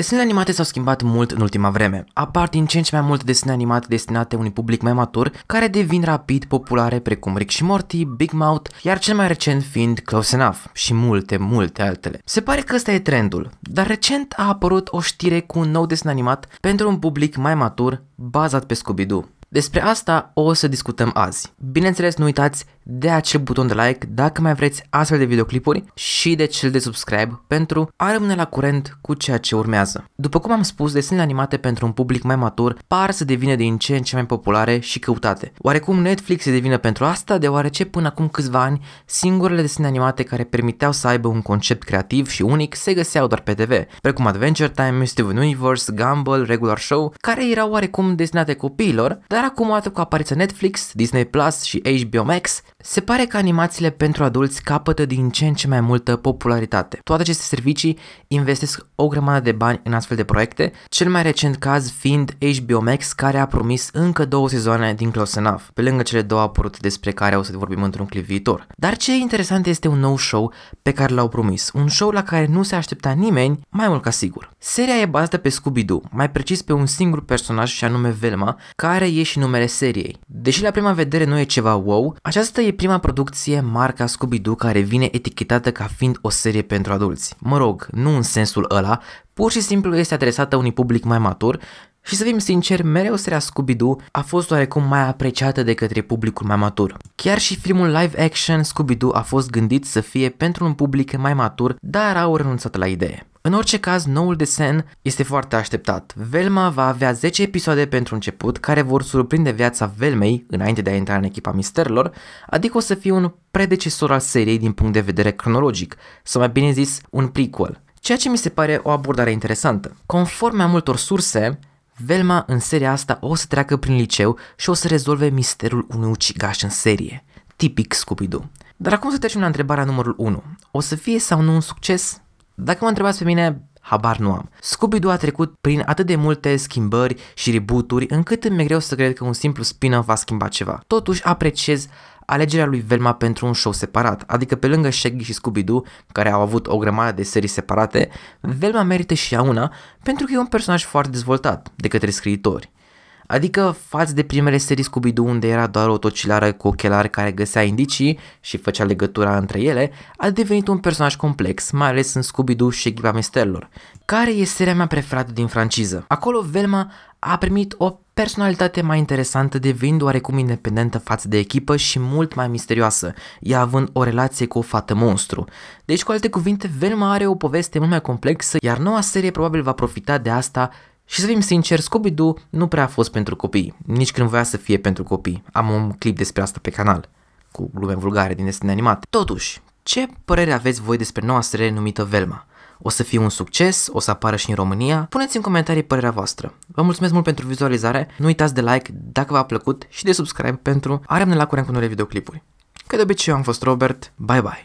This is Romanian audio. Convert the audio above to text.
Desenele animate s-au schimbat mult în ultima vreme. Apar din ce în ce mai multe desene animate destinate unui public mai matur, care devin rapid populare precum Rick și Morty, Big Mouth, iar cel mai recent fiind Close Enough și multe, multe altele. Se pare că ăsta e trendul, dar recent a apărut o știre cu un nou desen animat pentru un public mai matur, bazat pe Scooby-Doo. Despre asta o să discutăm azi. Bineînțeles, nu uitați de acel buton de like dacă mai vreți astfel de videoclipuri și de cel de subscribe pentru a rămâne la curent cu ceea ce urmează. După cum am spus, desenele animate pentru un public mai matur par să devină din ce în ce mai populare și căutate. Oarecum Netflix se devine pentru asta, deoarece până acum câțiva ani singurele desene animate care permiteau să aibă un concept creativ și unic se găseau doar pe TV, precum Adventure Time, Steven Universe, Gumball, Regular Show, care erau oarecum desenate copiilor, dar acum, odată cu apariția Netflix, Disney Plus și HBO Max, se pare că animațiile pentru adulți capătă din ce în ce mai multă popularitate. Toate aceste servicii investesc o grămadă de bani în astfel de proiecte, cel mai recent caz fiind HBO Max care a promis încă două sezoane din Close Enough, pe lângă cele două apărute despre care o să vorbim într-un clip viitor. Dar ce e interesant este un nou show pe care l-au promis, un show la care nu se aștepta nimeni, mai mult ca sigur. Seria e bazată pe Scooby-Doo, mai precis pe un singur personaj și anume Velma, care e și numele seriei. Deși la prima vedere nu e ceva wow, aceasta e prima producție marca Scooby-Doo care vine etichetată ca fiind o serie pentru adulți. Mă rog, nu în sensul ăla, pur și simplu este adresată unui public mai matur și să fim sinceri, mereu seria Scooby-Doo a fost oarecum mai apreciată de către publicul mai matur. Chiar și filmul live action Scooby-Doo a fost gândit să fie pentru un public mai matur, dar au renunțat la idee. În orice caz, noul desen este foarte așteptat. Velma va avea 10 episoade pentru început care vor surprinde viața Velmei înainte de a intra în echipa misterilor, adică o să fie un predecesor al seriei din punct de vedere cronologic, sau mai bine zis, un prequel. Ceea ce mi se pare o abordare interesantă. Conform mai multor surse, Velma în seria asta o să treacă prin liceu și o să rezolve misterul unui ucigaș în serie. Tipic Scooby-Doo. Dar acum să trecem la întrebarea numărul 1. O să fie sau nu un succes? Dacă mă întrebați pe mine, habar nu am. Scooby-Doo a trecut prin atât de multe schimbări și rebooturi încât îmi e greu să cred că un simplu spin-off va schimba ceva. Totuși apreciez alegerea lui Velma pentru un show separat, adică pe lângă Shaggy și Scooby-Doo, care au avut o grămadă de serii separate, Velma merită și ea una pentru că e un personaj foarte dezvoltat de către scriitori. Adică față de primele serii Scooby-Doo unde era doar o tocilară cu ochelari care găsea indicii și făcea legătura între ele, a devenit un personaj complex, mai ales în Scooby-Doo și echipa Misterilor, care e seria mea preferată din franciză. Acolo Velma a primit o personalitate mai interesantă, devenind oarecum independentă față de echipă și mult mai misterioasă, ea având o relație cu o fată monstru. Deci, cu alte cuvinte, Velma are o poveste mult mai complexă, iar noua serie probabil va profita de asta și să fim sinceri, Scooby-Doo nu prea a fost pentru copii, nici când voia să fie pentru copii. Am un clip despre asta pe canal, cu glume vulgare din desene animate. Totuși, ce părere aveți voi despre noua serie numită Velma? O să fie un succes? O să apară și în România? Puneți în comentarii părerea voastră. Vă mulțumesc mult pentru vizualizare, nu uitați de like dacă v-a plăcut și de subscribe pentru a rămâne la curent cu noile videoclipuri. Ca de obicei, eu am fost Robert, bye bye!